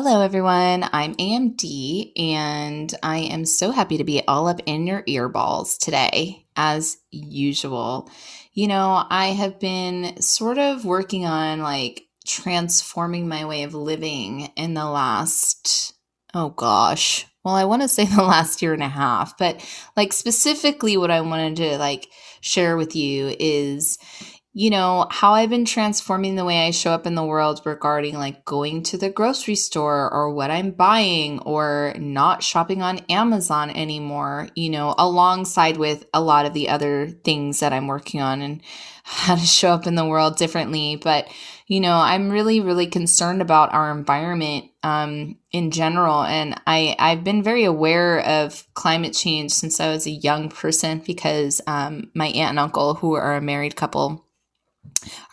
Hello, everyone. I'm AMD, and I am so happy to be all up in your earballs today, as usual. You know, I have been sort of working on like transforming my way of living in the last, oh gosh, well, I want to say the last year and a half, but like specifically what I wanted to like share with you is you know, how I've been transforming the way I show up in the world regarding like going to the grocery store or what I'm buying or not shopping on Amazon anymore, you know, alongside with a lot of the other things that I'm working on and how to show up in the world differently. But, you know, I'm really, really concerned about our environment um, in general. And I, I've been very aware of climate change since I was a young person because um, my aunt and uncle, who are a married couple,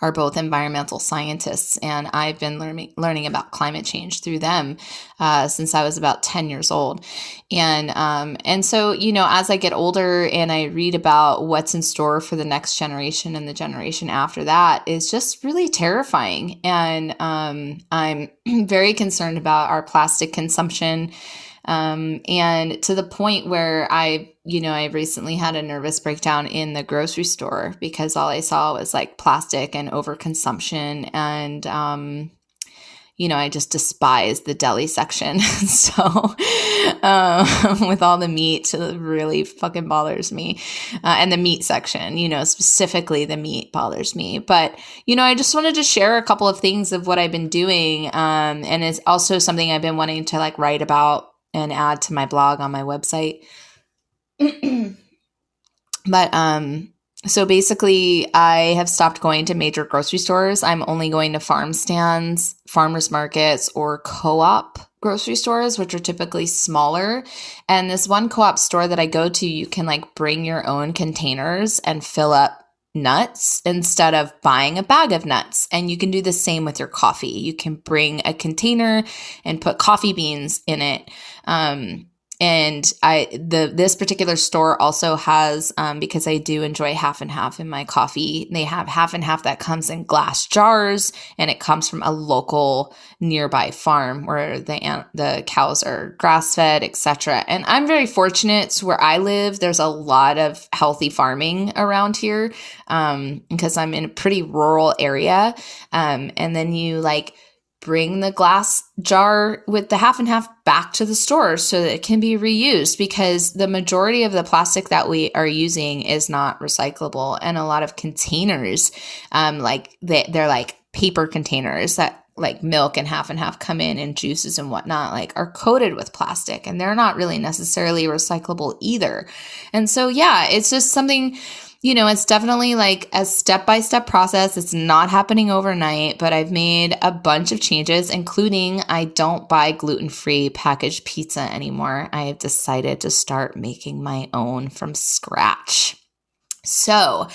are both environmental scientists, and I've been learning learning about climate change through them uh, since I was about ten years old, and um, and so you know as I get older and I read about what's in store for the next generation and the generation after that is just really terrifying, and um, I'm very concerned about our plastic consumption um, and to the point where I, you know, I recently had a nervous breakdown in the grocery store because all I saw was like plastic and overconsumption. And, um, you know, I just despise the deli section. so, um, with all the meat, it really fucking bothers me. Uh, and the meat section, you know, specifically the meat bothers me. But, you know, I just wanted to share a couple of things of what I've been doing. Um, and it's also something I've been wanting to like write about and add to my blog on my website. but um so basically I have stopped going to major grocery stores. I'm only going to farm stands, farmers markets or co-op grocery stores which are typically smaller. And this one co-op store that I go to, you can like bring your own containers and fill up nuts instead of buying a bag of nuts. And you can do the same with your coffee. You can bring a container and put coffee beans in it. Um, and I the this particular store also has um, because I do enjoy half and half in my coffee. They have half and half that comes in glass jars, and it comes from a local nearby farm where the the cows are grass fed, etc. And I'm very fortunate where I live. There's a lot of healthy farming around here um, because I'm in a pretty rural area. Um, and then you like bring the glass jar with the half and half back to the store so that it can be reused because the majority of the plastic that we are using is not recyclable. And a lot of containers um like they, they're like paper containers that like milk and half and half come in and juices and whatnot like are coated with plastic and they're not really necessarily recyclable either. And so yeah it's just something you know, it's definitely like a step by step process. It's not happening overnight, but I've made a bunch of changes, including I don't buy gluten free packaged pizza anymore. I have decided to start making my own from scratch. So,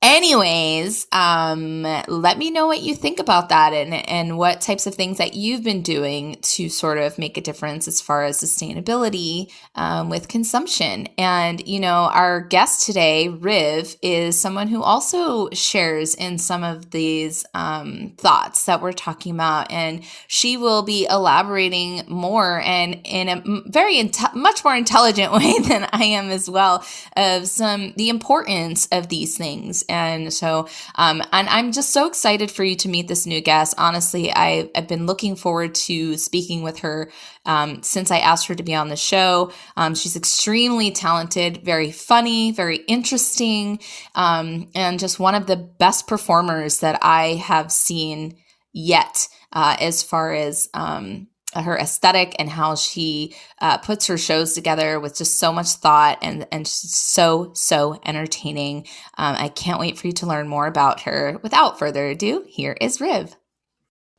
Anyways, um, let me know what you think about that and, and what types of things that you've been doing to sort of make a difference as far as sustainability um, with consumption. And, you know, our guest today, Riv, is someone who also shares in some of these um, thoughts that we're talking about. And she will be elaborating more and in a very, much more intelligent way than I am as well of some, the importance of these things and so, um, and I'm just so excited for you to meet this new guest. Honestly, I, have been looking forward to speaking with her um, since I asked her to be on the show. Um, she's extremely talented, very funny, very interesting, um, and just one of the best performers that I have seen yet uh, as far as um, her aesthetic and how she uh, puts her shows together with just so much thought and and so so entertaining. Um, I can't wait for you to learn more about her. Without further ado, here is Riv.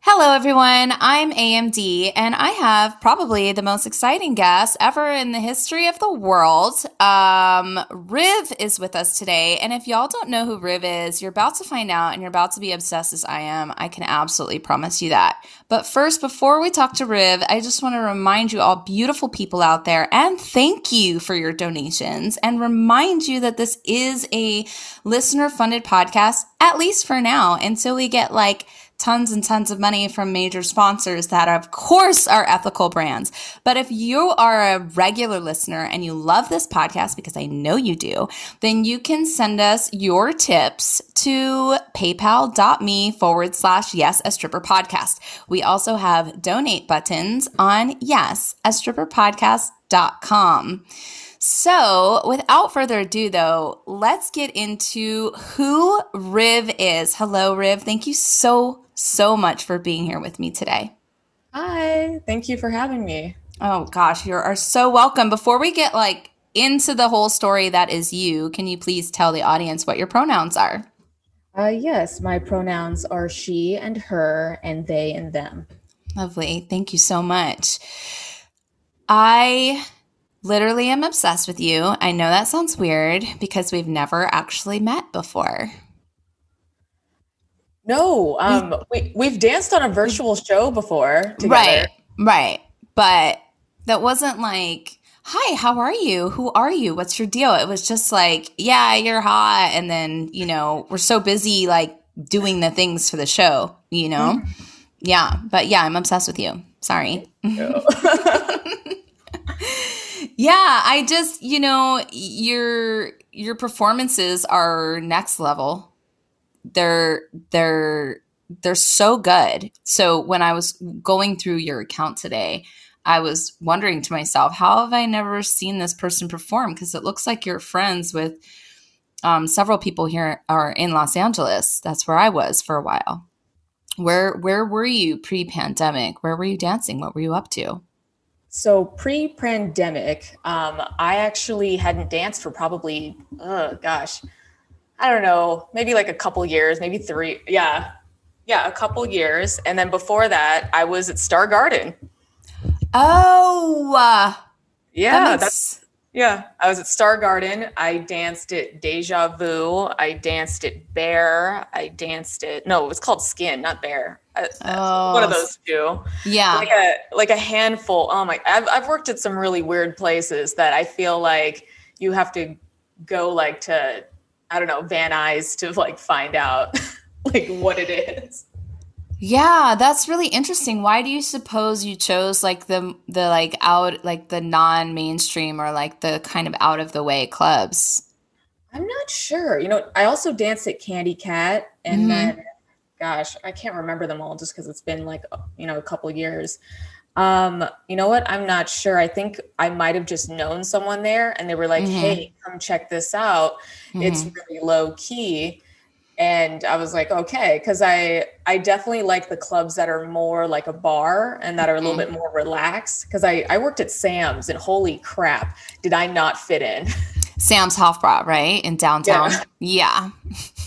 Hello, everyone. I'm AMD, and I have probably the most exciting guest ever in the history of the world. Um, Riv is with us today, and if y'all don't know who Riv is, you're about to find out, and you're about to be obsessed as I am. I can absolutely promise you that. But first, before we talk to Riv, I just want to remind you all, beautiful people out there, and thank you for your donations, and remind you that this is a listener-funded podcast, at least for now, until we get like tons and tons of money from major sponsors that of course are ethical brands. But if you are a regular listener and you love this podcast, because I know you do, then you can send us your tips to paypal.me forward slash yes, a stripper podcast. We also have donate buttons on yes, a stripper podcast.com. So, without further ado, though, let's get into who Riv is. Hello, Riv. Thank you so, so much for being here with me today. Hi. Thank you for having me. Oh, gosh, you are so welcome. Before we get like into the whole story that is you, can you please tell the audience what your pronouns are? Uh, yes, my pronouns are she and her, and they and them. Lovely. Thank you so much. I literally am obsessed with you. I know that sounds weird because we've never actually met before. No, um, we, we've danced on a virtual show before together. Right, right. But that wasn't like, hi, how are you? Who are you? What's your deal? It was just like, yeah, you're hot. And then, you know, we're so busy like doing the things for the show, you know? Mm-hmm. Yeah. But yeah, I'm obsessed with you. Sorry. Yeah, I just, you know, your your performances are next level. They're they're they're so good. So when I was going through your account today, I was wondering to myself, how have I never seen this person perform? Because it looks like you're friends with um, several people here are in Los Angeles. That's where I was for a while. Where where were you pre-pandemic? Where were you dancing? What were you up to? So pre-pandemic, um, I actually hadn't danced for probably, oh gosh, I don't know, maybe like a couple years, maybe three. Yeah, yeah, a couple years, and then before that, I was at Star Garden. Oh, uh, yeah, that that's yeah, I was at Star Garden. I danced at Deja Vu. I danced at Bear. I danced at no, it was called Skin, not Bear. Oh. One of those two. Yeah, like a like a handful. Oh my! I've I've worked at some really weird places that I feel like you have to go like to I don't know Van Nuys to like find out like what it is. Yeah, that's really interesting. Why do you suppose you chose like the the like out like the non-mainstream or like the kind of out of the way clubs? I'm not sure. You know, I also danced at Candy Cat and mm-hmm. then gosh, I can't remember them all just cuz it's been like, you know, a couple years. Um, you know what? I'm not sure. I think I might have just known someone there and they were like, mm-hmm. "Hey, come check this out. Mm-hmm. It's really low key." and i was like okay because i i definitely like the clubs that are more like a bar and that are a little mm-hmm. bit more relaxed because i i worked at sam's and holy crap did i not fit in sam's hofbräu right in downtown yeah, yeah.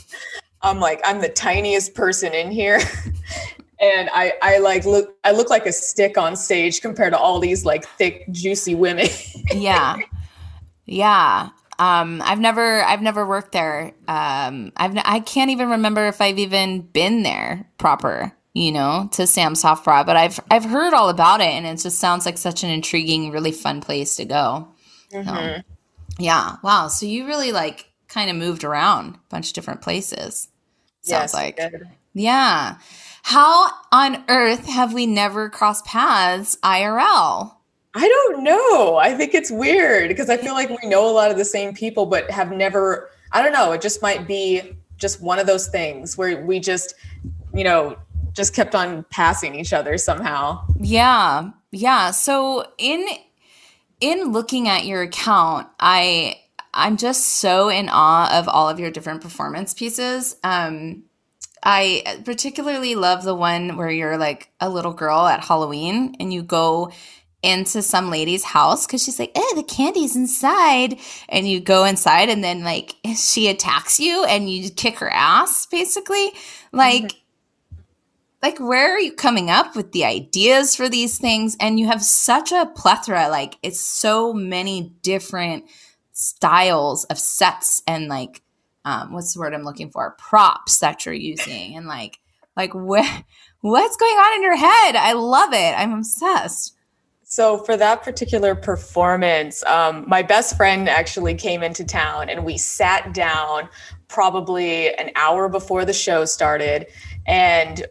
i'm like i'm the tiniest person in here and I, I like look I look like a stick on stage compared to all these like thick juicy women. yeah. Yeah. Um, I've never, I've never worked there. Um, I've, I can't even remember if I've even been there proper, you know, to Sam's Hofbräu, but I've, I've heard all about it, and it just sounds like such an intriguing, really fun place to go. Mm-hmm. So, yeah, wow. So you really like kind of moved around a bunch of different places. Sounds yes, like, yeah. How on earth have we never crossed paths IRL? I don't know. I think it's weird because I feel like we know a lot of the same people, but have never, I don't know. It just might be just one of those things where we just, you know, just kept on passing each other somehow. Yeah. Yeah. So in, in looking at your account, I, I'm just so in awe of all of your different performance pieces. Um, I particularly love the one where you're like a little girl at Halloween and you go into some lady's house because she's like, eh, the candy's inside. And you go inside and then like she attacks you and you kick her ass, basically. Like, mm-hmm. like where are you coming up with the ideas for these things and you have such a plethora like it's so many different styles of sets and like um what's the word i'm looking for? Props that you're using and like like where what's going on in your head? I love it. I'm obsessed. So for that particular performance, um, my best friend actually came into town and we sat down probably an hour before the show started. And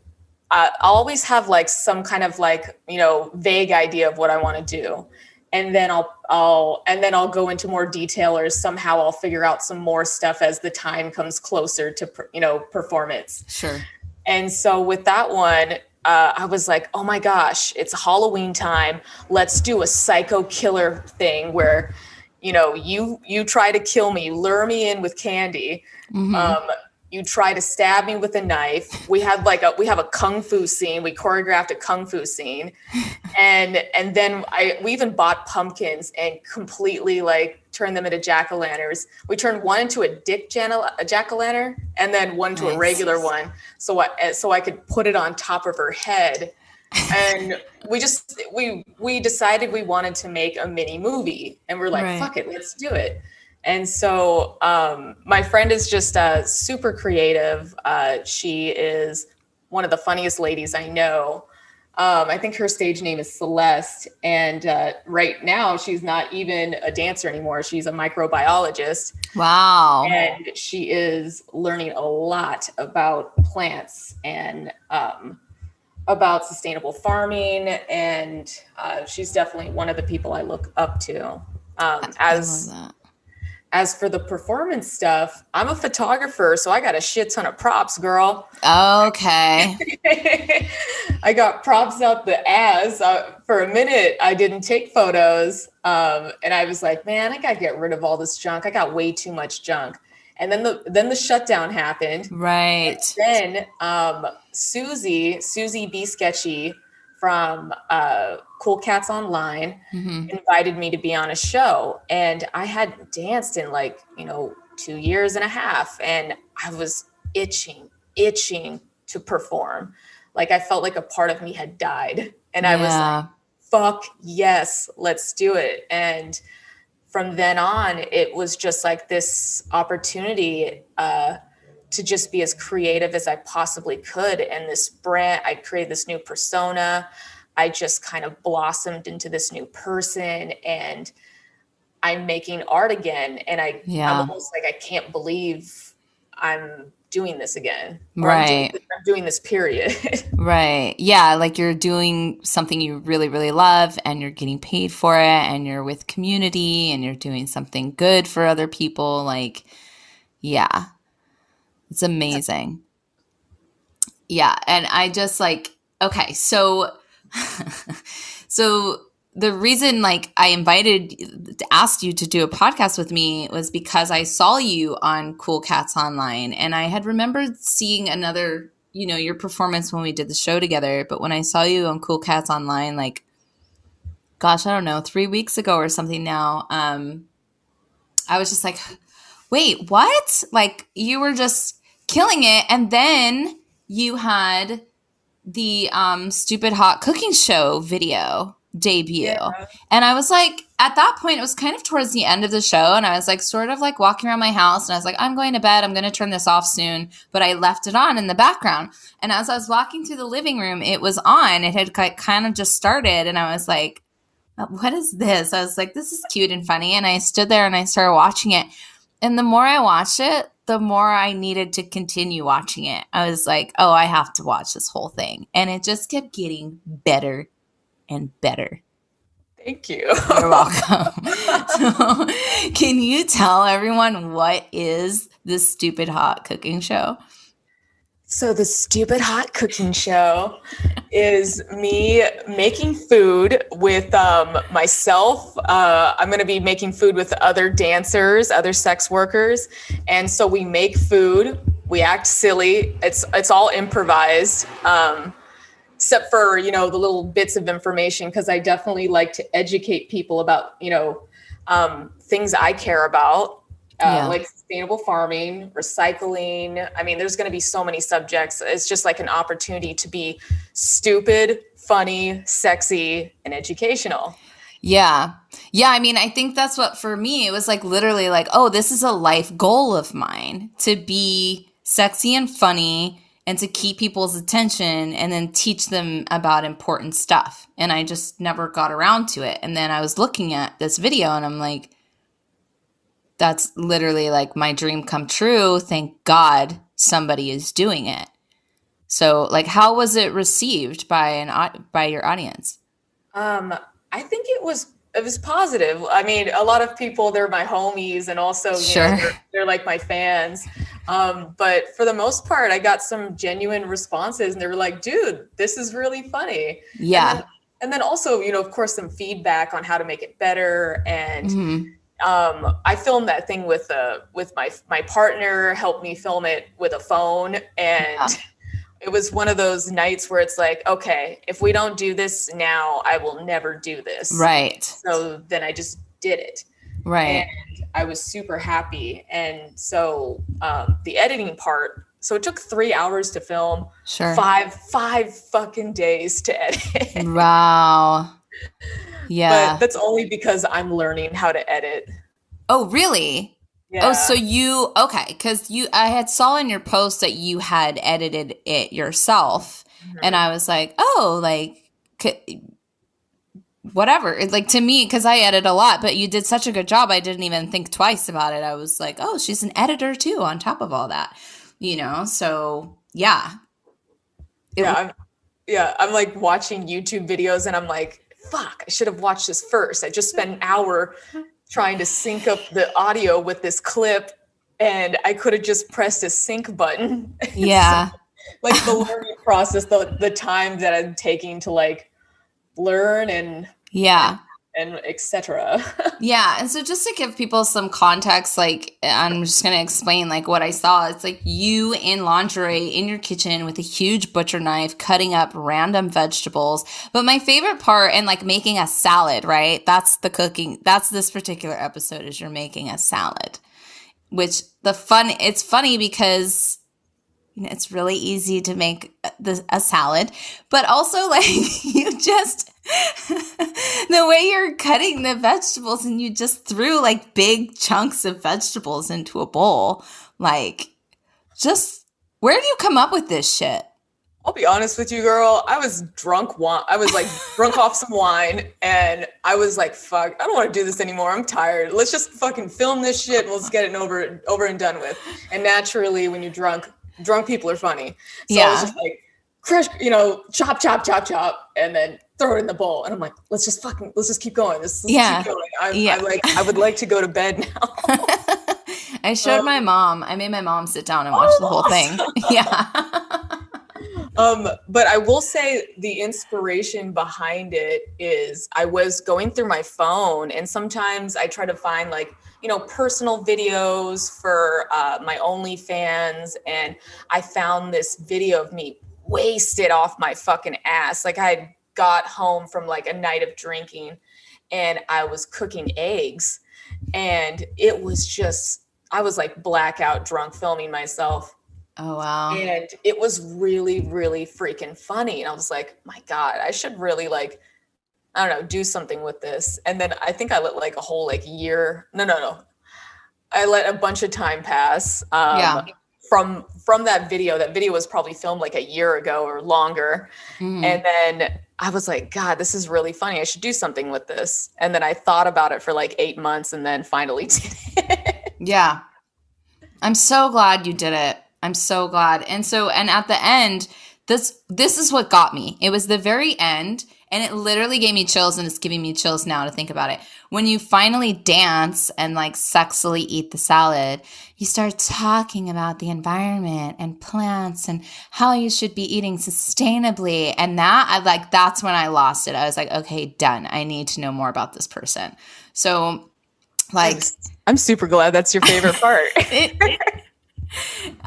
I'll always have like some kind of like you know vague idea of what I want to do, and then I'll I'll and then I'll go into more detail or somehow I'll figure out some more stuff as the time comes closer to you know performance. Sure. And so with that one, uh, I was like, oh my gosh, it's Halloween time. Let's do a psycho killer thing where, you know, you you try to kill me, lure me in with candy. Mm-hmm. Um, you try to stab me with a knife. We had like a we have a kung fu scene. We choreographed a kung fu scene. And and then i we even bought pumpkins and completely like turned them into jack-o'-lanterns. We turned one into a dick jack-o'-lantern and then one to nice. a regular one so I, eh, so i could put it on top of her head. And we just we we decided we wanted to make a mini movie. And we're like right. fuck it let's do it and so um, my friend is just uh, super creative. Uh, she is one of the funniest ladies I know. Um, I think her stage name is Celeste. And uh, right now, she's not even a dancer anymore. She's a microbiologist. Wow. And she is learning a lot about plants and um, about sustainable farming. And uh, she's definitely one of the people I look up to. Um, as as for the performance stuff, I'm a photographer, so I got a shit ton of props, girl. Okay. I got props up the ass. Uh, for a minute, I didn't take photos, um, and I was like, "Man, I got to get rid of all this junk. I got way too much junk." And then the then the shutdown happened. Right. And then um, Susie, Susie B Sketchy from uh, Cool Cats Online mm-hmm. invited me to be on a show. And I had danced in like, you know, two years and a half. And I was itching, itching to perform. Like I felt like a part of me had died. And I yeah. was like, fuck yes, let's do it. And from then on, it was just like this opportunity. Uh, to just be as creative as I possibly could. And this brand, I created this new persona. I just kind of blossomed into this new person and I'm making art again. And I, yeah. I'm almost like, I can't believe I'm doing this again. Right. I'm doing, I'm doing this period. right. Yeah. Like you're doing something you really, really love and you're getting paid for it and you're with community and you're doing something good for other people. Like, yeah. It's amazing. Yeah, and I just like okay, so so the reason like I invited asked you to do a podcast with me was because I saw you on Cool Cats Online and I had remembered seeing another, you know, your performance when we did the show together, but when I saw you on Cool Cats Online like gosh, I don't know, 3 weeks ago or something now, um I was just like, "Wait, what?" Like you were just killing it. And then you had the um, stupid hot cooking show video debut. Yeah. And I was like, at that point, it was kind of towards the end of the show. And I was like, sort of like walking around my house. And I was like, I'm going to bed. I'm going to turn this off soon. But I left it on in the background. And as I was walking through the living room, it was on. It had kind of just started. And I was like, what is this? I was like, this is cute and funny. And I stood there and I started watching it. And the more I watched it, the more I needed to continue watching it. I was like, oh, I have to watch this whole thing. And it just kept getting better and better. Thank you. You're welcome. so, can you tell everyone what is this stupid hot cooking show? So, the stupid hot cooking show is me making food with um, myself. Uh, I'm going to be making food with other dancers, other sex workers, and so we make food. We act silly. It's it's all improvised, um, except for you know the little bits of information because I definitely like to educate people about you know um, things I care about uh, yeah. like sustainable farming, recycling. I mean, there's going to be so many subjects. It's just like an opportunity to be stupid, funny, sexy, and educational. Yeah. Yeah. I mean, I think that's what for me, it was like literally like, oh, this is a life goal of mine to be sexy and funny and to keep people's attention and then teach them about important stuff. And I just never got around to it. And then I was looking at this video and I'm like, that's literally like my dream come true. Thank God somebody is doing it. So, like, how was it received by an by your audience? Um, I think it was it was positive. I mean, a lot of people they're my homies, and also sure. Know, they're, they're, like my fans. Um, but for the most part, I got some genuine responses, and they were like, "Dude, this is really funny." Yeah. And then, and then also, you know, of course, some feedback on how to make it better, and mm-hmm um, I filmed that thing with uh with my my partner helped me film it with a phone. And yeah. it was one of those nights where it's like okay if we don't do this now I will never do this. Right. So then I just did it. Right. And I was super happy. And so um, the editing part so it took three hours to film. Sure. Five five fucking days to edit. Wow yeah. But that's only because I'm learning how to edit. Oh, really? Yeah. Oh, so you okay? Because you, I had saw in your post that you had edited it yourself, mm-hmm. and I was like, oh, like, whatever. It's like to me, because I edit a lot, but you did such a good job. I didn't even think twice about it. I was like, oh, she's an editor too. On top of all that, you know. So yeah, it yeah, I'm, yeah. I'm like watching YouTube videos, and I'm like, fuck, I should have watched this first. I just spent an hour trying to sync up the audio with this clip and I could have just pressed a sync button. Yeah. so, like the learning process, the the time that I'm taking to like learn and yeah and etc. yeah, and so just to give people some context, like I'm just gonna explain like what I saw. It's like you in lingerie in your kitchen with a huge butcher knife cutting up random vegetables. But my favorite part and like making a salad, right? That's the cooking. That's this particular episode is you're making a salad. Which the fun it's funny because it's really easy to make a salad, but also like you just the way you're cutting the vegetables and you just threw like big chunks of vegetables into a bowl. Like, just where do you come up with this shit? I'll be honest with you, girl. I was drunk. I was like drunk off some wine, and I was like, "Fuck, I don't want to do this anymore. I'm tired. Let's just fucking film this shit. And let's get it over, over and done with." And naturally, when you're drunk, drunk people are funny. So yeah. I was just like, crush, you know, chop, chop, chop, chop, and then throw it in the bowl. And I'm like, let's just fucking, let's just keep going. Let's, let's yeah. Going. I, yeah. I like, I would like to go to bed now. I showed um, my mom. I made my mom sit down and watch oh, the whole awesome. thing. yeah. um, but I will say the inspiration behind it is I was going through my phone, and sometimes I try to find like you know personal videos for uh, my OnlyFans, and I found this video of me wasted off my fucking ass. Like I got home from like a night of drinking and I was cooking eggs and it was just I was like blackout drunk filming myself. Oh wow. And it was really really freaking funny and I was like, "My god, I should really like I don't know, do something with this." And then I think I let like a whole like year. No, no, no. I let a bunch of time pass. Um, yeah from from that video that video was probably filmed like a year ago or longer. Mm. and then i was like god this is really funny. I should do something with this. And then i thought about it for like eight months and then finally did it. Yeah. I'm so glad you did it. I'm so glad. And so and at the end this this is what got me. It was the very end and it literally gave me chills and it's giving me chills now to think about it. When you finally dance and like sexily eat the salad, you start talking about the environment and plants and how you should be eating sustainably. And that I like that's when I lost it. I was like, okay, done. I need to know more about this person. So like I'm, super glad that's your favorite part. it,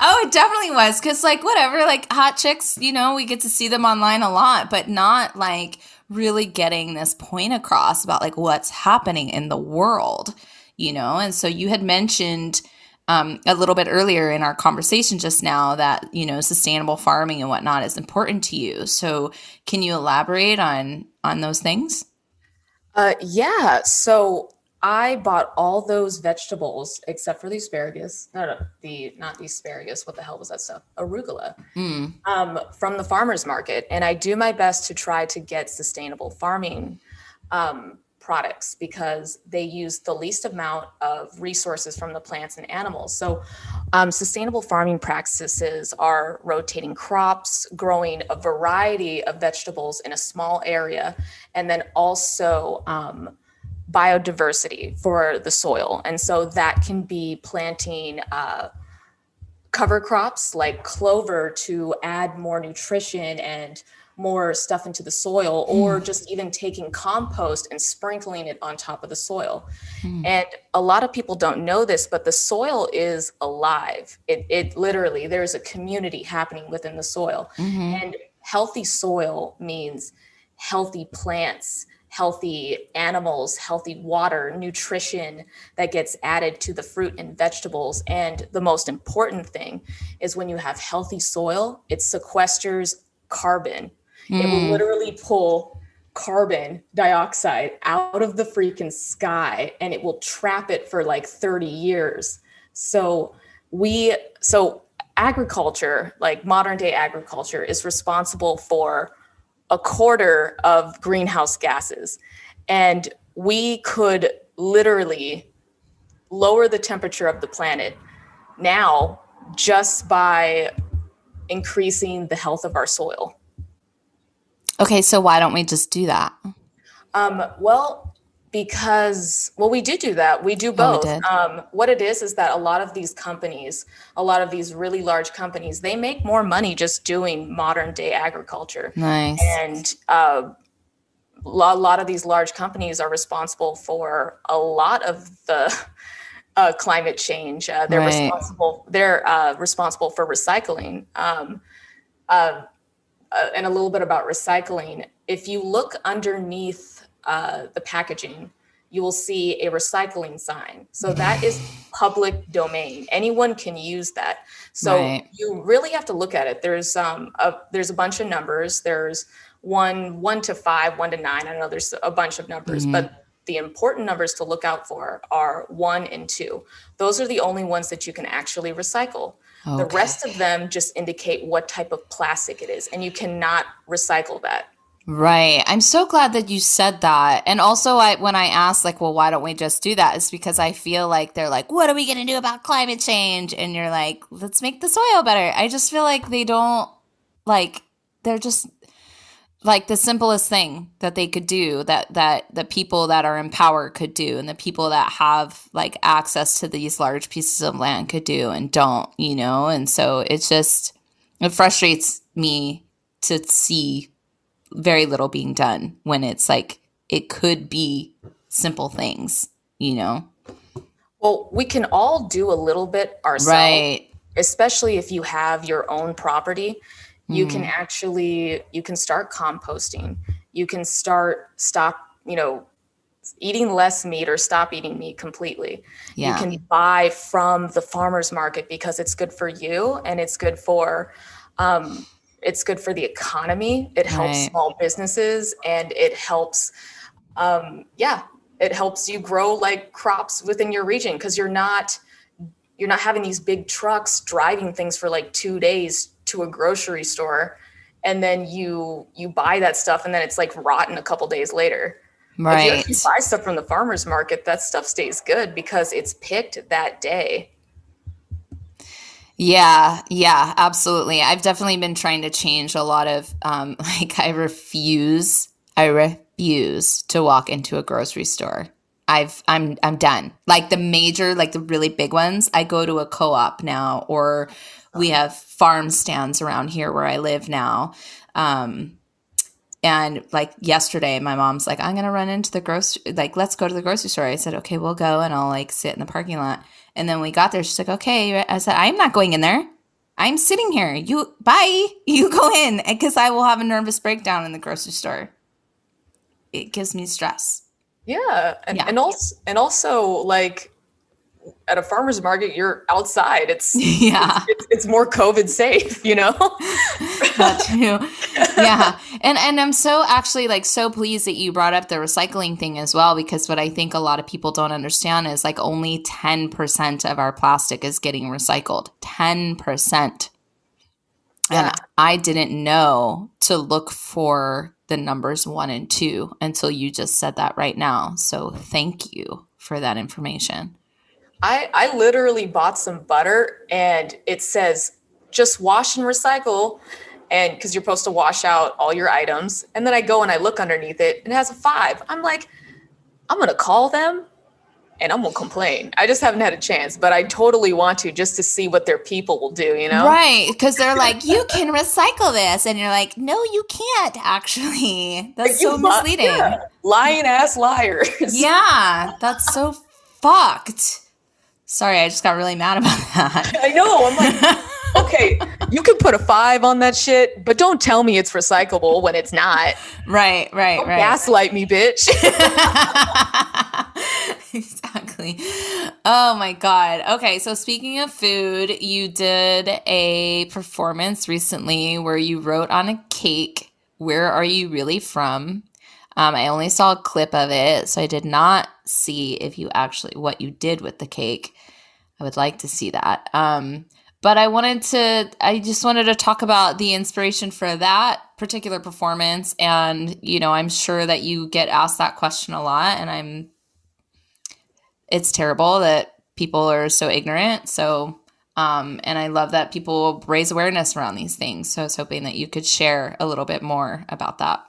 Oh, it definitely was. Cause like whatever, like hot chicks, you know, we get to see them online a lot, but not like really getting this point across about like what's happening in the world you know? And so you had mentioned um, a little bit earlier in our conversation just now that, you know, sustainable farming and whatnot is important to you. So can you elaborate on on those things? Uh, yeah. So I bought all those vegetables except for the asparagus. No, no, the not the asparagus. What the hell was that stuff? Arugula. Mm. Um, from the farmers market, and I do my best to try to get sustainable farming um, products because they use the least amount of resources from the plants and animals. So, um, sustainable farming practices are rotating crops, growing a variety of vegetables in a small area, and then also um, biodiversity for the soil. And so that can be planting uh, cover crops like clover to add more nutrition and more stuff into the soil, or mm. just even taking compost and sprinkling it on top of the soil. Mm. And a lot of people don't know this, but the soil is alive. It, it literally, there's a community happening within the soil. Mm-hmm. And healthy soil means healthy plants healthy animals, healthy water, nutrition that gets added to the fruit and vegetables. And the most important thing is when you have healthy soil, it sequesters carbon. Mm. It will hmm. literally pull carbon dioxide out of the freaking sky and it will trap it for like 30 years. So we so agriculture, like modern day agriculture is responsible for a quarter of greenhouse gases. And we could literally lower the temperature of the planet now just by increasing the health of our soil. Okay, so why don't we just do that? Um, well, because well we do do that. We do both oh, we um, what it is is that a lot of these companies a lot of these really large companies they make more money just doing modern day agriculture. Nice. And uh, a lot of these large companies are responsible for a lot of the uh, climate change. Uh, they're right. responsible they're uh, responsible for recycling. Um, uh, uh, and a little bit about recycling. If you look underneath uh, the packaging, you will see a recycling sign. So that is public domain. Anyone can use that. So right. you really have to look at it. There's um a, there's a bunch of numbers. There's one one to five, one to nine. I know there's a bunch of numbers, mm-hmm. but the important numbers to look out for are one and two. Those are the only ones that you can actually recycle. Okay. The rest of them just indicate what type of plastic it is, and you cannot recycle that. Right. I'm so glad that you said that. And also I when I asked like, well, why don't we just do that? It's because I feel like they're like, what are we going to do about climate change? And you're like, let's make the soil better. I just feel like they don't like they're just like the simplest thing that they could do that that the people that are in power could do and the people that have like access to these large pieces of land could do and don't, you know? And so it's just it frustrates me to see very little being done when it's like it could be simple things, you know? Well, we can all do a little bit ourselves. Right. Especially if you have your own property, you mm. can actually you can start composting. You can start stop, you know, eating less meat or stop eating meat completely. Yeah. You can buy from the farmers market because it's good for you and it's good for um, it's good for the economy. It helps right. small businesses and it helps um, yeah it helps you grow like crops within your region because you're not you're not having these big trucks driving things for like two days to a grocery store and then you you buy that stuff and then it's like rotten a couple days later. Right if you buy stuff from the farmers market that stuff stays good because it's picked that day yeah, yeah, absolutely. I've definitely been trying to change a lot of um like I refuse I refuse to walk into a grocery store. I've I'm I'm done. Like the major like the really big ones, I go to a co-op now or we have farm stands around here where I live now. Um and like yesterday, my mom's like, I'm gonna run into the grocery like let's go to the grocery store. I said, Okay, we'll go and I'll like sit in the parking lot. And then we got there. She's like, okay. I said, I'm not going in there. I'm sitting here. You bye. You go in because I will have a nervous breakdown in the grocery store. It gives me stress. Yeah, and Yeah. and also and also like at a farmer's market, you're outside. It's yeah. it's, it's more COVID safe, you know. that too. Yeah. And and I'm so actually like so pleased that you brought up the recycling thing as well because what I think a lot of people don't understand is like only 10% of our plastic is getting recycled. 10%. Yeah. And I didn't know to look for the numbers 1 and 2 until you just said that right now. So thank you for that information. I I literally bought some butter and it says just wash and recycle and because you're supposed to wash out all your items and then I go and I look underneath it and it has a 5. I'm like I'm to call them and I'm to complain. I just haven't had a chance, but I totally want to just to see what their people will do, you know? Right. Because they're like, you can recycle this. And you're like, no, you can't actually. That's You so li- misleading. yeah. Lying ass liars. Yeah, that's so fucked. Sorry, I just got really mad about that. I know. I'm like, okay, you can put a 5 on that shit, but don't tell me it's recyclable when it's not. right, right, Don't right. gaslight me, bitch. exactly. Oh my God. Okay, so speaking of food, you did a performance recently where you wrote on a cake, Where are you really from? Um, I only saw a clip of it, so I did not see if you actually what you did with the cake. I would like to see that. Um, but I wanted to, I just wanted to talk about the inspiration for that particular performance. And, you know, I'm sure that you get asked that question a lot. And I'm, it's terrible that people are so ignorant. So, um, and I love that people raise awareness around these things. So I was hoping that you could share a little bit more about that.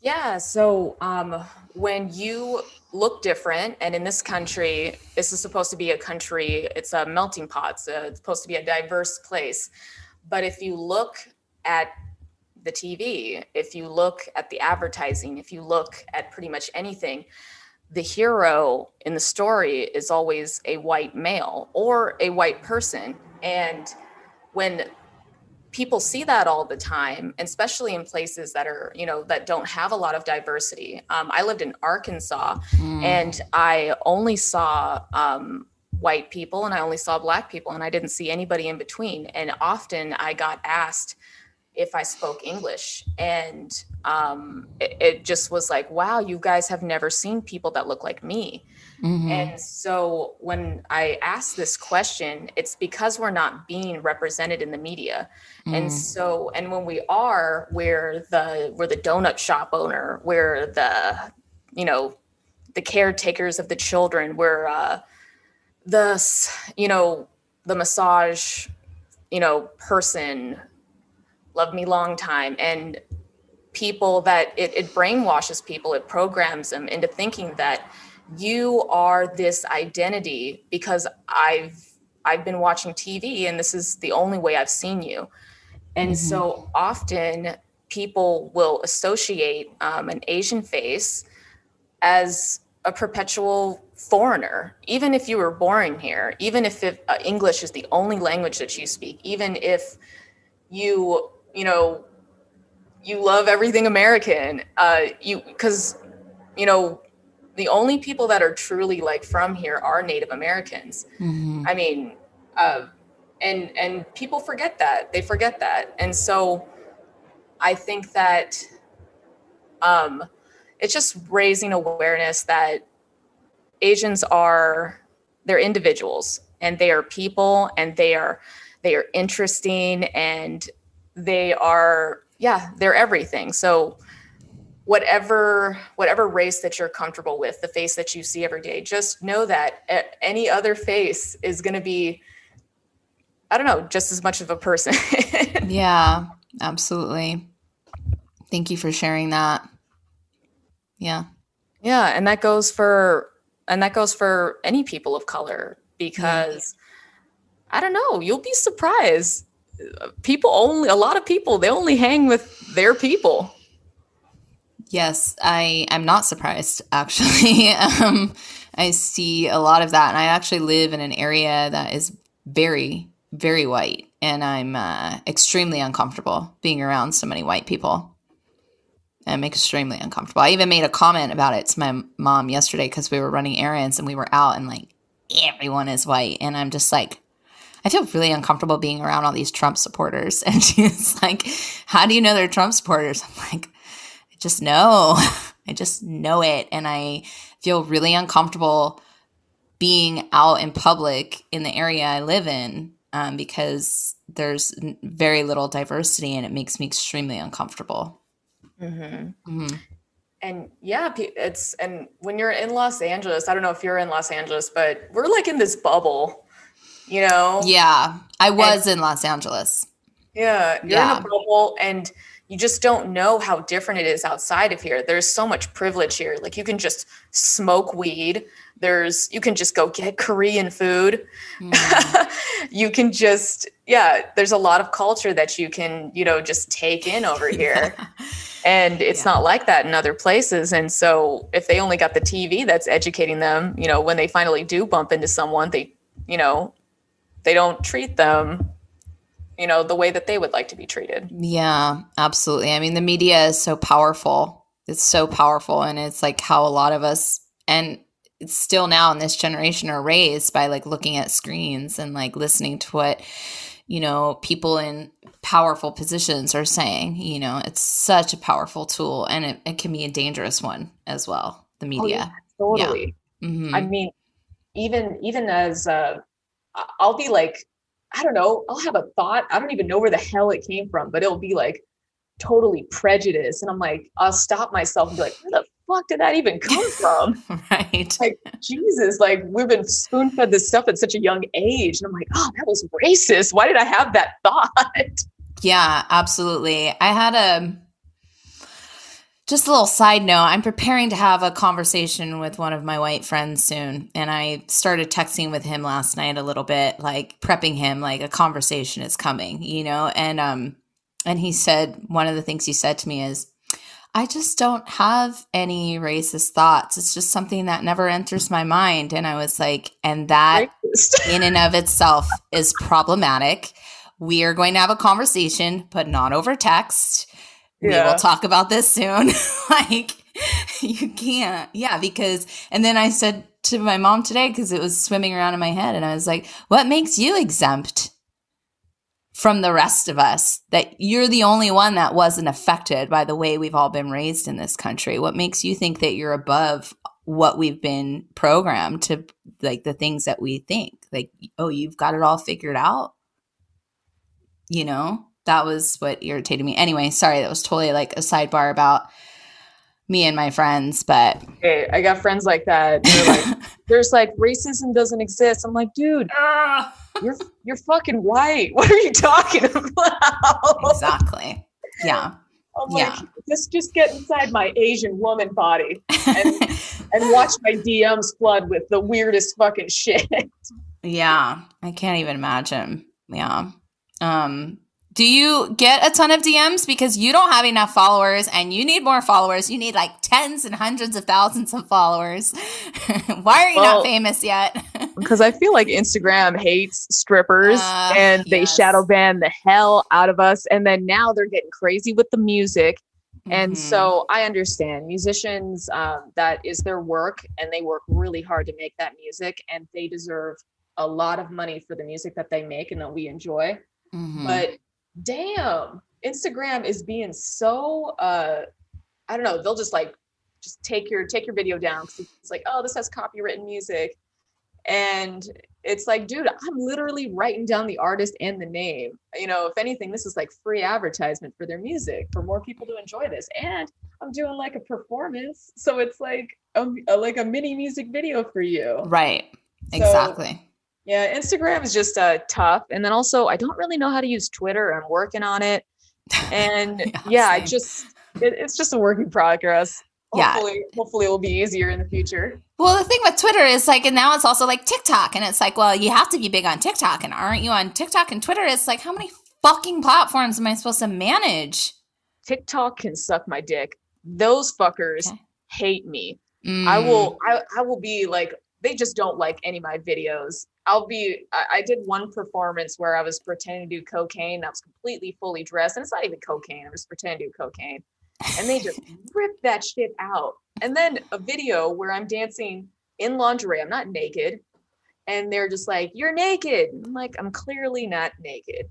Yeah. So um, when you look different, and in this country, this is supposed to be a country, it's a melting pot, so it's supposed to be a diverse place. But if you look at the TV, if you look at the advertising, if you look at pretty much anything, the hero in the story is always a white male or a white person. And when people see that all the time, especially in places that are, you know, that don't have a lot of diversity. Um, I lived in Arkansas Mm. and I only saw um, white people and I only saw black people and I didn't see anybody in between. And often I got asked if I spoke English. And um, it, it just was like, wow, you guys have never seen people that look like me. Mhm. And so when I ask this question, it's because we're not being represented in the media. And Mm. so and when we are, we're the we're the donut shop owner, we're the you know, the caretakers of the children, we're uh the you know, the massage, you know, person, love me long time and people that it, it brainwashes people it programs them into thinking that you are this identity because i've i've been watching tv and this is the only way i've seen you and Mhm. so often people will associate um, an asian face as a perpetual foreigner even if you were born here even if it, uh, english is the only language that you speak even if you you know you love everything american uh you because you know the only people that are truly like from here are native americans. Mhm. i mean uh and and people forget that. They forget that. And so i think that um it's just raising awareness that asians are they're individuals and they are people and they are they are interesting and they are yeah they're everything. So whatever whatever race that you're comfortable with the face that you see every day just know that any other face is going to be i don't know just as much of a person Yeah, absolutely. Thank you for sharing that. Yeah. yeah and that goes for and that goes for any people of color because i don't know you'll be surprised people only a lot of people they only hang with their people Yes, I am not surprised actually. um, I see a lot of that, and I actually live in an area that is very, very white, and I'm uh, extremely uncomfortable being around so many white people. I'm extremely uncomfortable. I even made a comment about it to my mom yesterday because we were running errands and we were out and like everyone is white. And I'm just like, I feel really uncomfortable being around all these Trump supporters. And she's like, How do you know they're Trump supporters? I'm like, just know. I just know it. And I feel really uncomfortable being out in public in the area I live in um, because there's very little diversity and it makes me extremely uncomfortable. Mm-hmm. Mm-hmm. And yeah, it's, and when you're in Los Angeles, I don't know if you're in Los Angeles, but we're like in this bubble, you know? Yeah, I was and, in Los Angeles. Yeah, you're yeah. in a bubble and you just don't know how different it is outside of here. There's so much privilege here. Like you can just smoke weed. There's you can just go get Korean food. Mm. you can just yeah, there's a lot of culture that you can, you know, just take in over here. and it's yeah. not like that in other places and so if they only got the TV that's educating them, you know, when they finally do bump into someone, they, you know, they don't treat them you know, the way that they would like to be treated. Yeah, absolutely. I mean, the media is so powerful. It's so powerful. And it's like how a lot of us, and it's still now in this generation, are raised by like looking at screens and like listening to what, you know, people in powerful positions are saying. You know, it's such a powerful tool and it, it can be a dangerous one as well. The media. Oh, yeah, totally. Yeah. Mm-hmm. I mean, even even as uh, I'll be like I don't know, I'll have a thought. I don't even know where the hell it came from, but it'll be like totally prejudiced. And I'm like, I'll stop myself and be like, where the fuck did that even come from? right. Like, Jesus, like we've been spoon fed this stuff at such a young age. And I'm like, oh, that was racist. Why did I have that thought? Yeah, absolutely. I had a just a little side note i'm preparing to have a conversation with one of my white friends soon and i started texting with him last night a little bit like prepping him like a conversation is coming you know? And um and he said one of the things he said to me is i just don't have any racist thoughts. It's just something that never enters my mind. And i was like and that in and of itself is problematic. We are going to have a conversation but not over text yeah. we will talk about this soon. like, you can't. Yeah, because, and then I said to my mom today, because it was swimming around in my head, and I was like, what makes you exempt from the rest of us? That you're the only one that wasn't affected by the way we've all been raised in this country. What makes you think that you're above what we've been programmed to, like the things that we think? Like, oh, you've got it all figured out? You know? That was what irritated me. Anyway, sorry, that was totally like a sidebar about me and my friends, but hey, I got friends like that. Like, there's like racism doesn't exist. I'm like, dude, you're you're fucking white. What are you talking about? Exactly. Yeah. I'm like, yeah. just just get inside my Asian woman body and and watch my DMs flood with the weirdest fucking shit. Yeah, I can't even imagine. Yeah. Um, do you get a ton of DMs because you don't have enough followers and you need more followers? You need like tens and hundreds of thousands of followers. Why are you well, not famous yet? because I feel like Instagram hates strippers uh, and they yes. shadow ban the hell out of us. And then now they're getting crazy with the music. Mm-hmm. And so I understand musicians, um, that is their work and they work really hard to make that music and they deserve a lot of money for the music that they make and that we enjoy. Mm-hmm. But damn, Instagram is being so uh I don't know, they'll just like just take your take your video down because it's like, oh, this has copywritten music. And it's like, dude, I'm literally writing down the artist and the name. You know, if anything, this is like free advertisement for their music for more people to enjoy this. And I'm doing like a performance, so it's like a, a like a mini music video for you. Right. So, exactly. Yeah, Instagram is just uh, tough. And then also, I don't really know how to use Twitter. I'm working on it. And yeah, yeah I just, it, it's just a work in progress. Hopefully, yeah. hopefully it will be easier in the future. Well, the thing with Twitter is like, and now it's also like TikTok. And it's like, well, you have to be big on TikTok. And aren't you on TikTok and Twitter? It's like, how many fucking platforms am I supposed to manage? TikTok can suck my dick. Those fuckers okay. hate me. Mm. I will I, I will be like they just don't like any of my videos. I'll be, I, did one performance where I was pretending to do cocaine. I was completely fully dressed, and it's not even cocaine. I was pretending to do cocaine. and they just rip that shit out. And then a video where I'm dancing in lingerie. I'm not naked. And they're just like, You're naked. I'm like, I'm clearly not naked.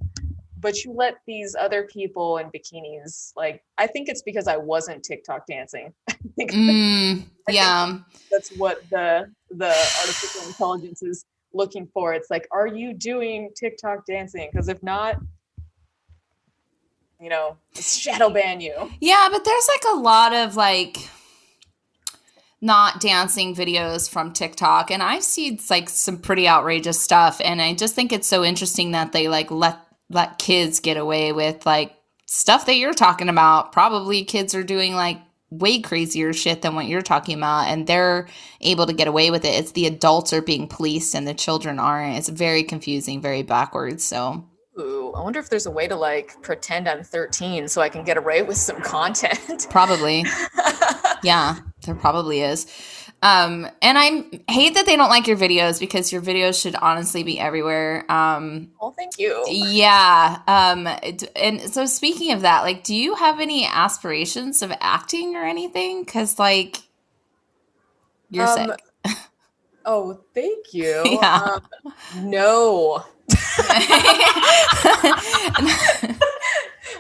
But you let these other people in bikinis, like, I think it's because I wasn't TikTok dancing. I think Mm, yeah. that's what the the artificial intelligence is looking for. It's like, are you doing TikTok dancing? Because if not, you know, shadow ban you. Yeah, but there's like a lot of like not dancing videos from TikTok and I've seen like some pretty outrageous stuff and I just think it's so interesting that they like let let kids get away with like stuff that you're talking about. Probably kids are doing like way crazier shit than what you're talking about and they're able to get away with it. It's the adults are being policed and the children aren't. It's very confusing, very backwards. So Ooh, I wonder if there's a way to like pretend I'm 13 so I can get away with some content. probably yeah, there probably is. Um, and I hate that they don't like your videos because your videos should honestly be everywhere. Um, well, thank you. yeah. Um, and so speaking of that, like, do you have any aspirations of acting or anything? Cause like, you're Um, sick. Oh, thank you. Yeah. Um, no.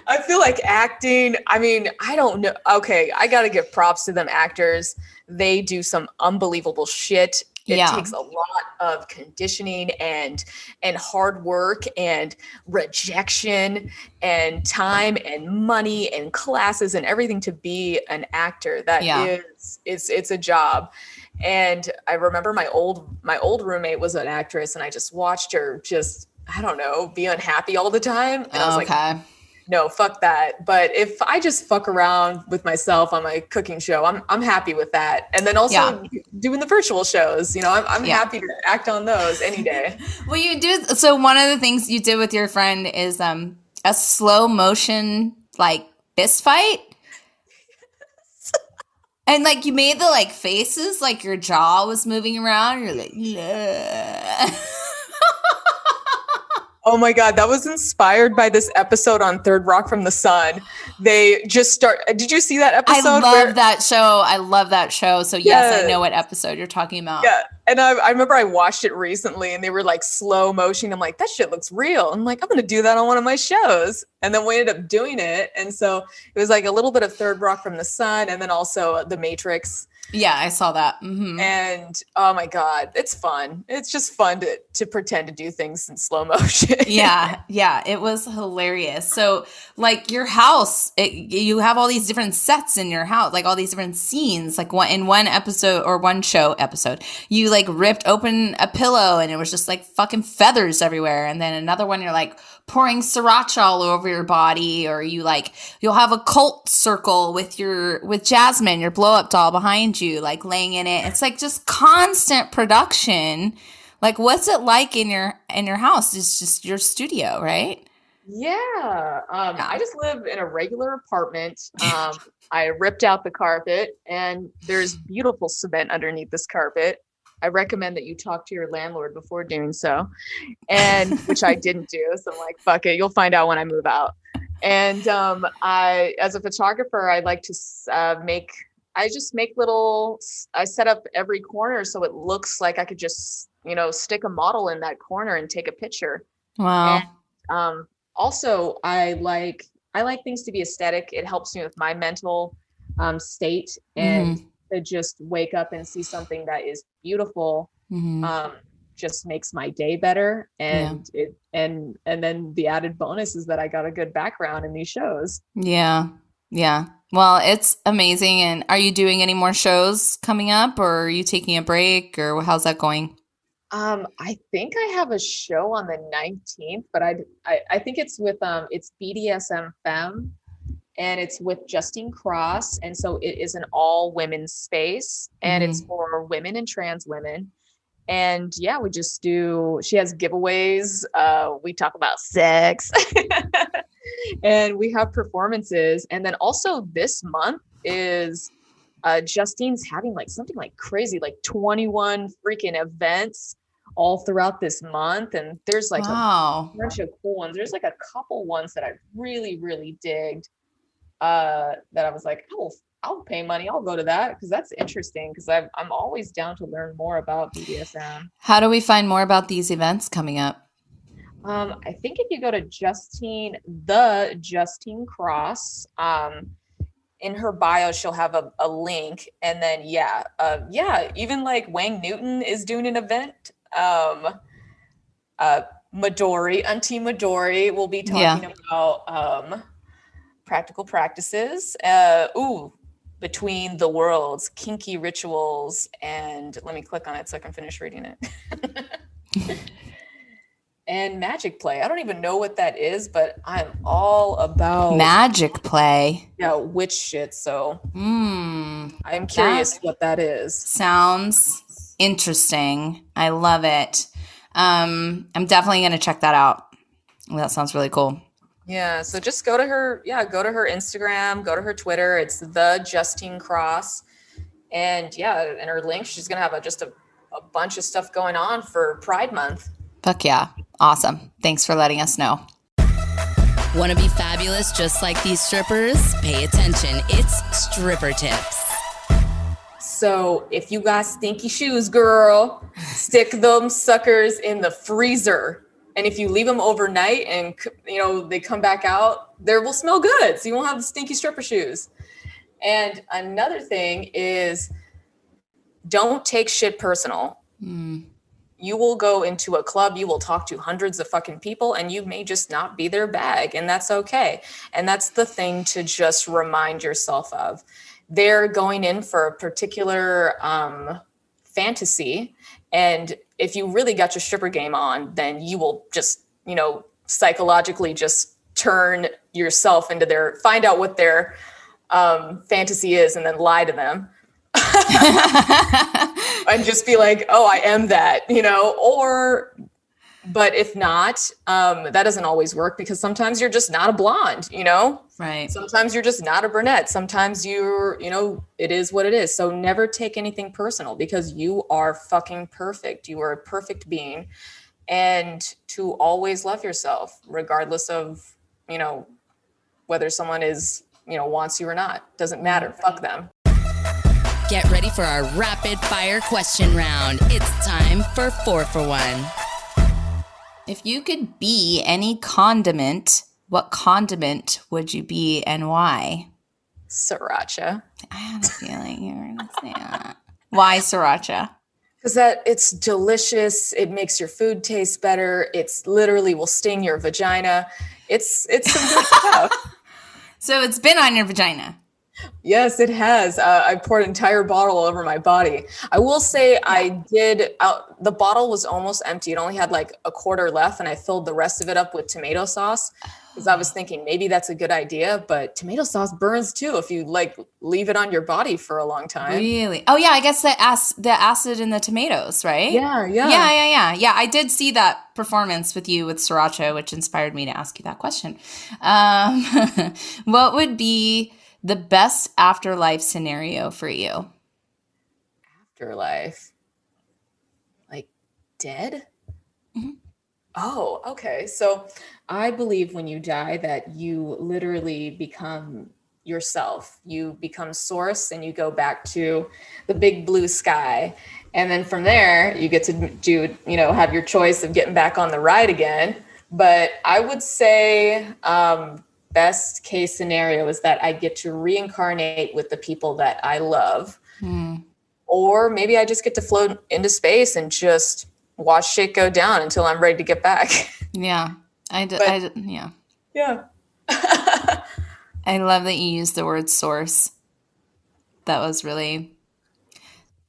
I feel like acting, I mean, I don't know. Okay, I got to give props to them actors. They do some unbelievable shit. It Yeah. takes a lot of conditioning and and hard work and rejection and time and money and classes and everything to be an actor. That is Yeah. it's it's a job. And I remember my old my old roommate was an actress and I just watched her just I don't know, be unhappy all the time. And I was like, okay. No, fuck that. But if I just fuck around with myself on my cooking show, I'm I'm happy with that. And then also Yeah. doing the virtual shows, you know, I'm I'm Yeah. happy to act on those any day. well, you do. So one of the things you did with your friend is um a slow motion like fist fight. And like you made the like faces, like your jaw was moving around. You're like, "Bleh." Oh my god, that was inspired by this episode on Third Rock from the Sun. They just start. Did you see that episode? I love where- that show. I love that show. So yes, I know what episode you're talking about. Yeah. And I, I remember I watched it recently and they were like slow motion. I'm like, that shit looks real. I'm like, I'm going to do that on one of my shows. And then we ended up doing it. And so it was like a little bit of Third Rock from the Sun and then also The Matrix. Yeah, I saw that. hmm And oh my God, it's fun. It's just fun to, to pretend to do things in slow motion. yeah, yeah, it was hilarious. So, like your house, it, you have all these different sets in your house, like all these different scenes. Like one in one episode or one show episode, you like ripped open a pillow and it was just like fucking feathers everywhere. And then another one, you're like pouring sriracha all over your body, or you like you'll have a cult circle with your with Jasmine, your blow up doll behind you, like laying in it. It's like just constant production. Like, what's it like in your in your house? It's just your studio, right? Yeah. Um, Yeah. I just live in a regular apartment. Um, I ripped out the carpet and there's beautiful cement underneath this carpet. I recommend that you talk to your landlord before doing so. And which I didn't do. So I'm like, fuck it, you'll find out when I move out. And um, I, as a photographer, I like to uh, make, I just make little, I set up every corner so it looks like I could just, you know, stick a model in that corner and take a picture Wow. um also i like i like things to be aesthetic it helps me with my mental um state and to just wake up and see something that is beautiful Mhm. um just makes my day better and it and and then the added bonus is that i got a good background in these shows yeah. Yeah. Well, it's amazing. And are you doing any more shows coming up, or are you taking a break, or how's that going? um i think i have a show on the 19th but i i, I think it's with um it's bdsm femme and it's with Justine Cross. And so it is an all women's space and it's for women and trans women. And yeah, we just do, she has giveaways. Uh, we talk about sex and we have performances. And then also this month is uh, Justine's having like something like crazy, like 21 freaking events all throughout this month. And there's like a bunch of cool ones. There's like a couple ones that I really, really digged. Uh, that I was like, oh, I'll pay money. I'll go to that because that's interesting. Because I'm I'm always down to learn more about BDSM. How do we find more about these events coming up? Um, I think if you go to Justine, the Justine Cross, um, in her bio, she'll have a, a link, and then yeah, uh, yeah, even like Wang Newton is doing an event. Um, uh, Midori, Auntie Midori will be talking Yeah. about um, practical practices. Uh, ooh, between the worlds, kinky rituals, and let me click on it so I can finish reading it. and magic play. I don't even know what that is, but I'm all about Magic play. yeah, witch shit. So Hmm. I'm curious what that is. Sounds interesting. I love it. Um, I'm definitely going to check that out. That sounds really cool. Yeah, so just go to her, yeah, go to her Instagram, go to her Twitter. It's the Justine Cross. And yeah, and her link, she's gonna have a, just a, a bunch of stuff going on for Pride Month. Fuck yeah. Awesome. Thanks for letting us know. Want to be fabulous just like these strippers? Pay attention. It's Stripper Tips. So if you got stinky shoes, girl, stick them suckers in the freezer. And if you leave them overnight and you know they come back out, they will smell good. So you won't have the stinky stripper shoes. And another thing is don't take shit personal. Hmm. You will go into a club, you will talk to hundreds of fucking people, and you may just not be their bag, and that's okay. And that's the thing to just remind yourself of they're going in for a particular um, fantasy and if you really got your stripper game on then you will just you know psychologically just turn yourself into their find out what their um, fantasy is and then lie to them. And just be like oh i am that you know? Or but if not um, that doesn't always work because sometimes you're just not a blonde you know? Right. sometimes you're just not a brunette. Sometimes you're you know it is what it is. So never take anything personal because you are fucking perfect. You are a perfect being. And to always love yourself regardless of you know whether someone is you know wants you or not. Doesn't matter. Fuck them. Get ready for our rapid fire question round. It's time for four for one. If you could be any condiment, what condiment would you be and why? sriracha I had a feeling you were going to say that. Why sriracha? because that it's delicious it makes your food taste better it's literally will sting your vagina it's it's some good stuff So it's been on your vagina. Yes, it has. Uh, I poured an entire bottle over my body. I will say I did. Uh, the bottle was almost empty. It only had like a quarter left, and I filled the rest of it up with tomato sauce because I was thinking maybe that's a good idea. But tomato sauce burns too if you like leave it on your body for a long time. Really? Oh yeah, I guess the ac- the acid in the tomatoes, right? Yeah, yeah, Yeah, yeah, yeah. Yeah, I did see that performance with you with sriracha, which inspired me to ask you that question. Um, what would be the best afterlife scenario for you? Afterlife, like dead. Mhm. Oh, okay. So I believe when you die that you literally become yourself. You become source and you go back to the big blue sky. And then from there, you get to do, you know, have your choice of getting back on the ride again. But I would say, um, best case scenario is that I get to reincarnate with the people that I love Hmm. or maybe I just get to float into space and just watch shit go down until I'm ready to get back. Yeah, I, d- But- I d- yeah. Yeah. I love that you used the word source. That was really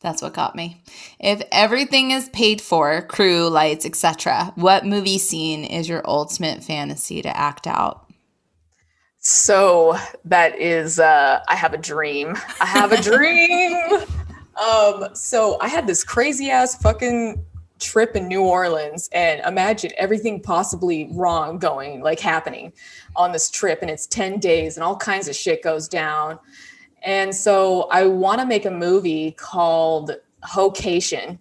that's what got me. If everything is paid for, crew, lights, etc., what movie scene is your ultimate fantasy to act out? So that is uh I have a dream. I have a dream. um so I had this crazy ass fucking trip in New Orleans and imagine everything possibly wrong going like happening on this trip and it's 10 days and all kinds of shit goes down. And so I want to make a movie called Hocation.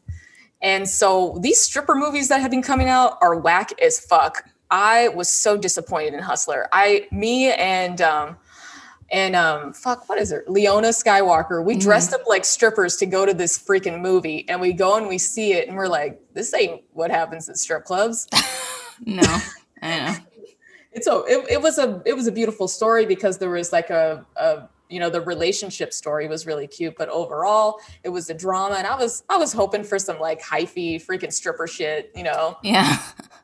And so these stripper movies that have been coming out are whack as fuck. I was so disappointed in Hustler. I, me, and um, and um fuck what is it leona skywalker we Mhm. dressed up like strippers to go to this freaking movie and we go and we see it and we're like this ain't what happens at strip clubs No, I know. it's a it, it was a it was a beautiful story because there was like a, a you know the relationship story was really cute but overall it was a drama and i was i was hoping for some like hyphy freaking stripper shit you know Yeah,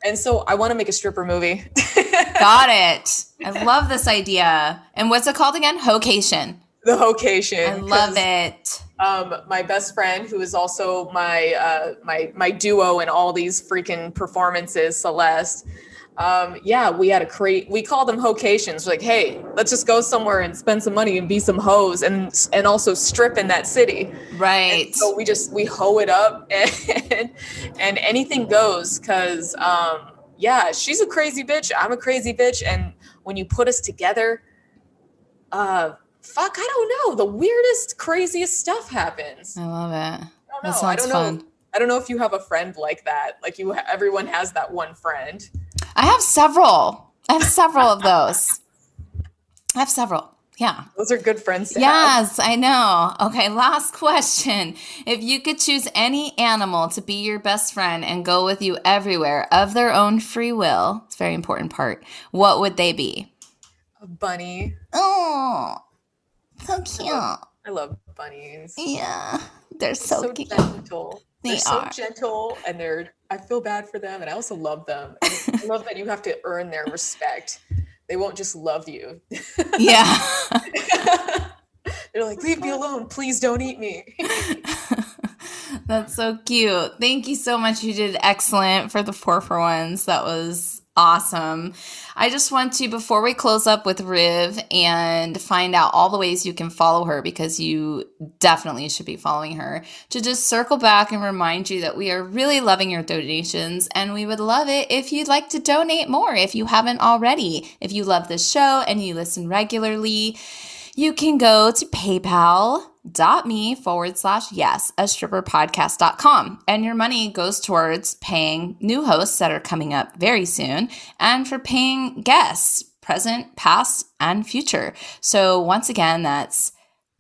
and so i want to make a stripper movie got it. I love this idea. And what's it called again? Hocation. the vocation I love it. um my best friend who is also my uh my my duo in all these freaking performances celeste um yeah we had a create we call them hocations like hey let's just go somewhere and spend some money and be some hoes and and also strip in that city Right. And so we just we hoe it up and and anything goes because um yeah she's a crazy bitch i'm a crazy bitch and when you put us together uh fuck i don't know the weirdest craziest stuff happens I love it. I don't know. That I don't fun. know. I don't know if you have a friend like that. Like you, everyone has that one friend. I have several. I have several of those. I have several. Yeah. Those are good friends. To have. Yes, I know. Okay, last question. If you could choose any animal to be your best friend and go with you everywhere of their own free will, it's a very important part, what would they be? A bunny. Oh, so cute. I love bunnies. Yeah, they're so, so cute. gentle. They They're so are. gentle, and they're. I feel bad for them, and I also love them. I love that you have to earn their respect. They won't just love you. Yeah. They're like, leave me alone. Please don't eat me. That's so cute. Thank you so much. You did excellent for the four for ones. That was awesome. I just want to, before we close up with Riv and find out all the ways you can follow her, because you definitely should be following her, to just circle back and remind you that we are really loving your donations and we would love it if you'd like to donate more if you haven't already. If you love this show and you listen regularly, you can go to paypal.me forward slash yes, a stripperpodcast.com. And your money goes towards paying new hosts that are coming up very soon and for paying guests, present, past, and future. So once again, that's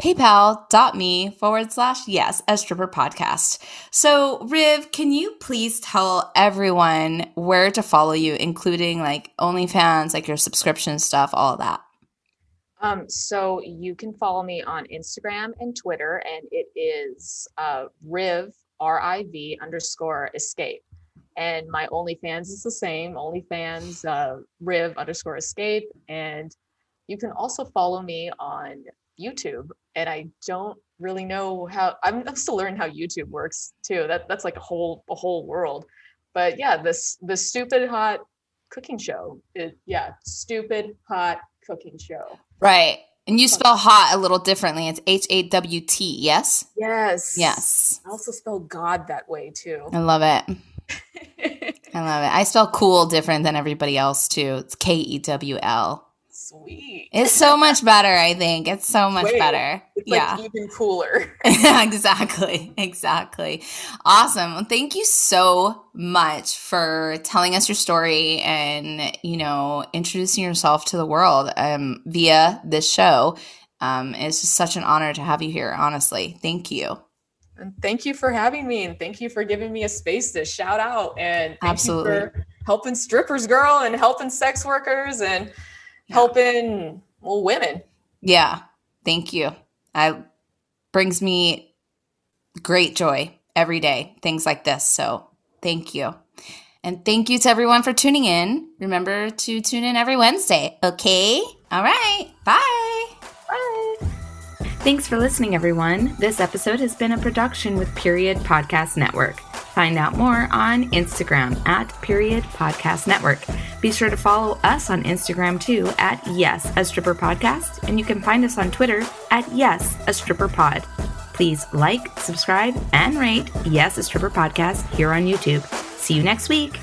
paypal.me forward slash yes, a stripper podcast. So, Riv, can you please tell everyone where to follow you, including like OnlyFans, like your subscription stuff, all that? Um, so you can follow me on Instagram and Twitter, and it is uh, Riv R I V underscore escape. And my OnlyFans is the same, OnlyFans uh, Riv underscore escape. And you can also follow me on YouTube. And I don't really know how I'm, I'm still learning how YouTube works too. That that's like a whole a whole world. But yeah, this the stupid hot cooking show. It, yeah, stupid hot cooking show. Right. And you spell hot a little differently. It's H A W T, yes? Yes. Yes. I also spell God that way too. I love it. I love it. I spell cool different than everybody else too. It's K E W L. Sweet. It's so much better, I think. It's so much Way. better. Yeah. like even cooler. exactly. Exactly. Awesome. Well, thank you so much for telling us your story and, you know, introducing yourself to the world um, via this show. Um, it's just such an honor to have you here, honestly. Thank you. And thank you for having me and thank you for giving me a space to shout out and thank Absolutely. you for helping strippers girl and helping sex workers and. Helping well women. Yeah. Thank you. I brings me great joy every day, things like this. So thank you. And thank you to everyone for tuning in. Remember to tune in every Wednesday. Okay. All right. Bye. Bye. Thanks for listening, everyone. This episode has been a production with Period Podcast Network. Find out more on Instagram at Period Podcast Network. Be sure to follow us on Instagram too at Yes, a Stripper Podcast, and you can find us on Twitter at Yes, a Stripper Pod. Please like, subscribe, and rate Yes, a Stripper Podcast here on YouTube. See you next week.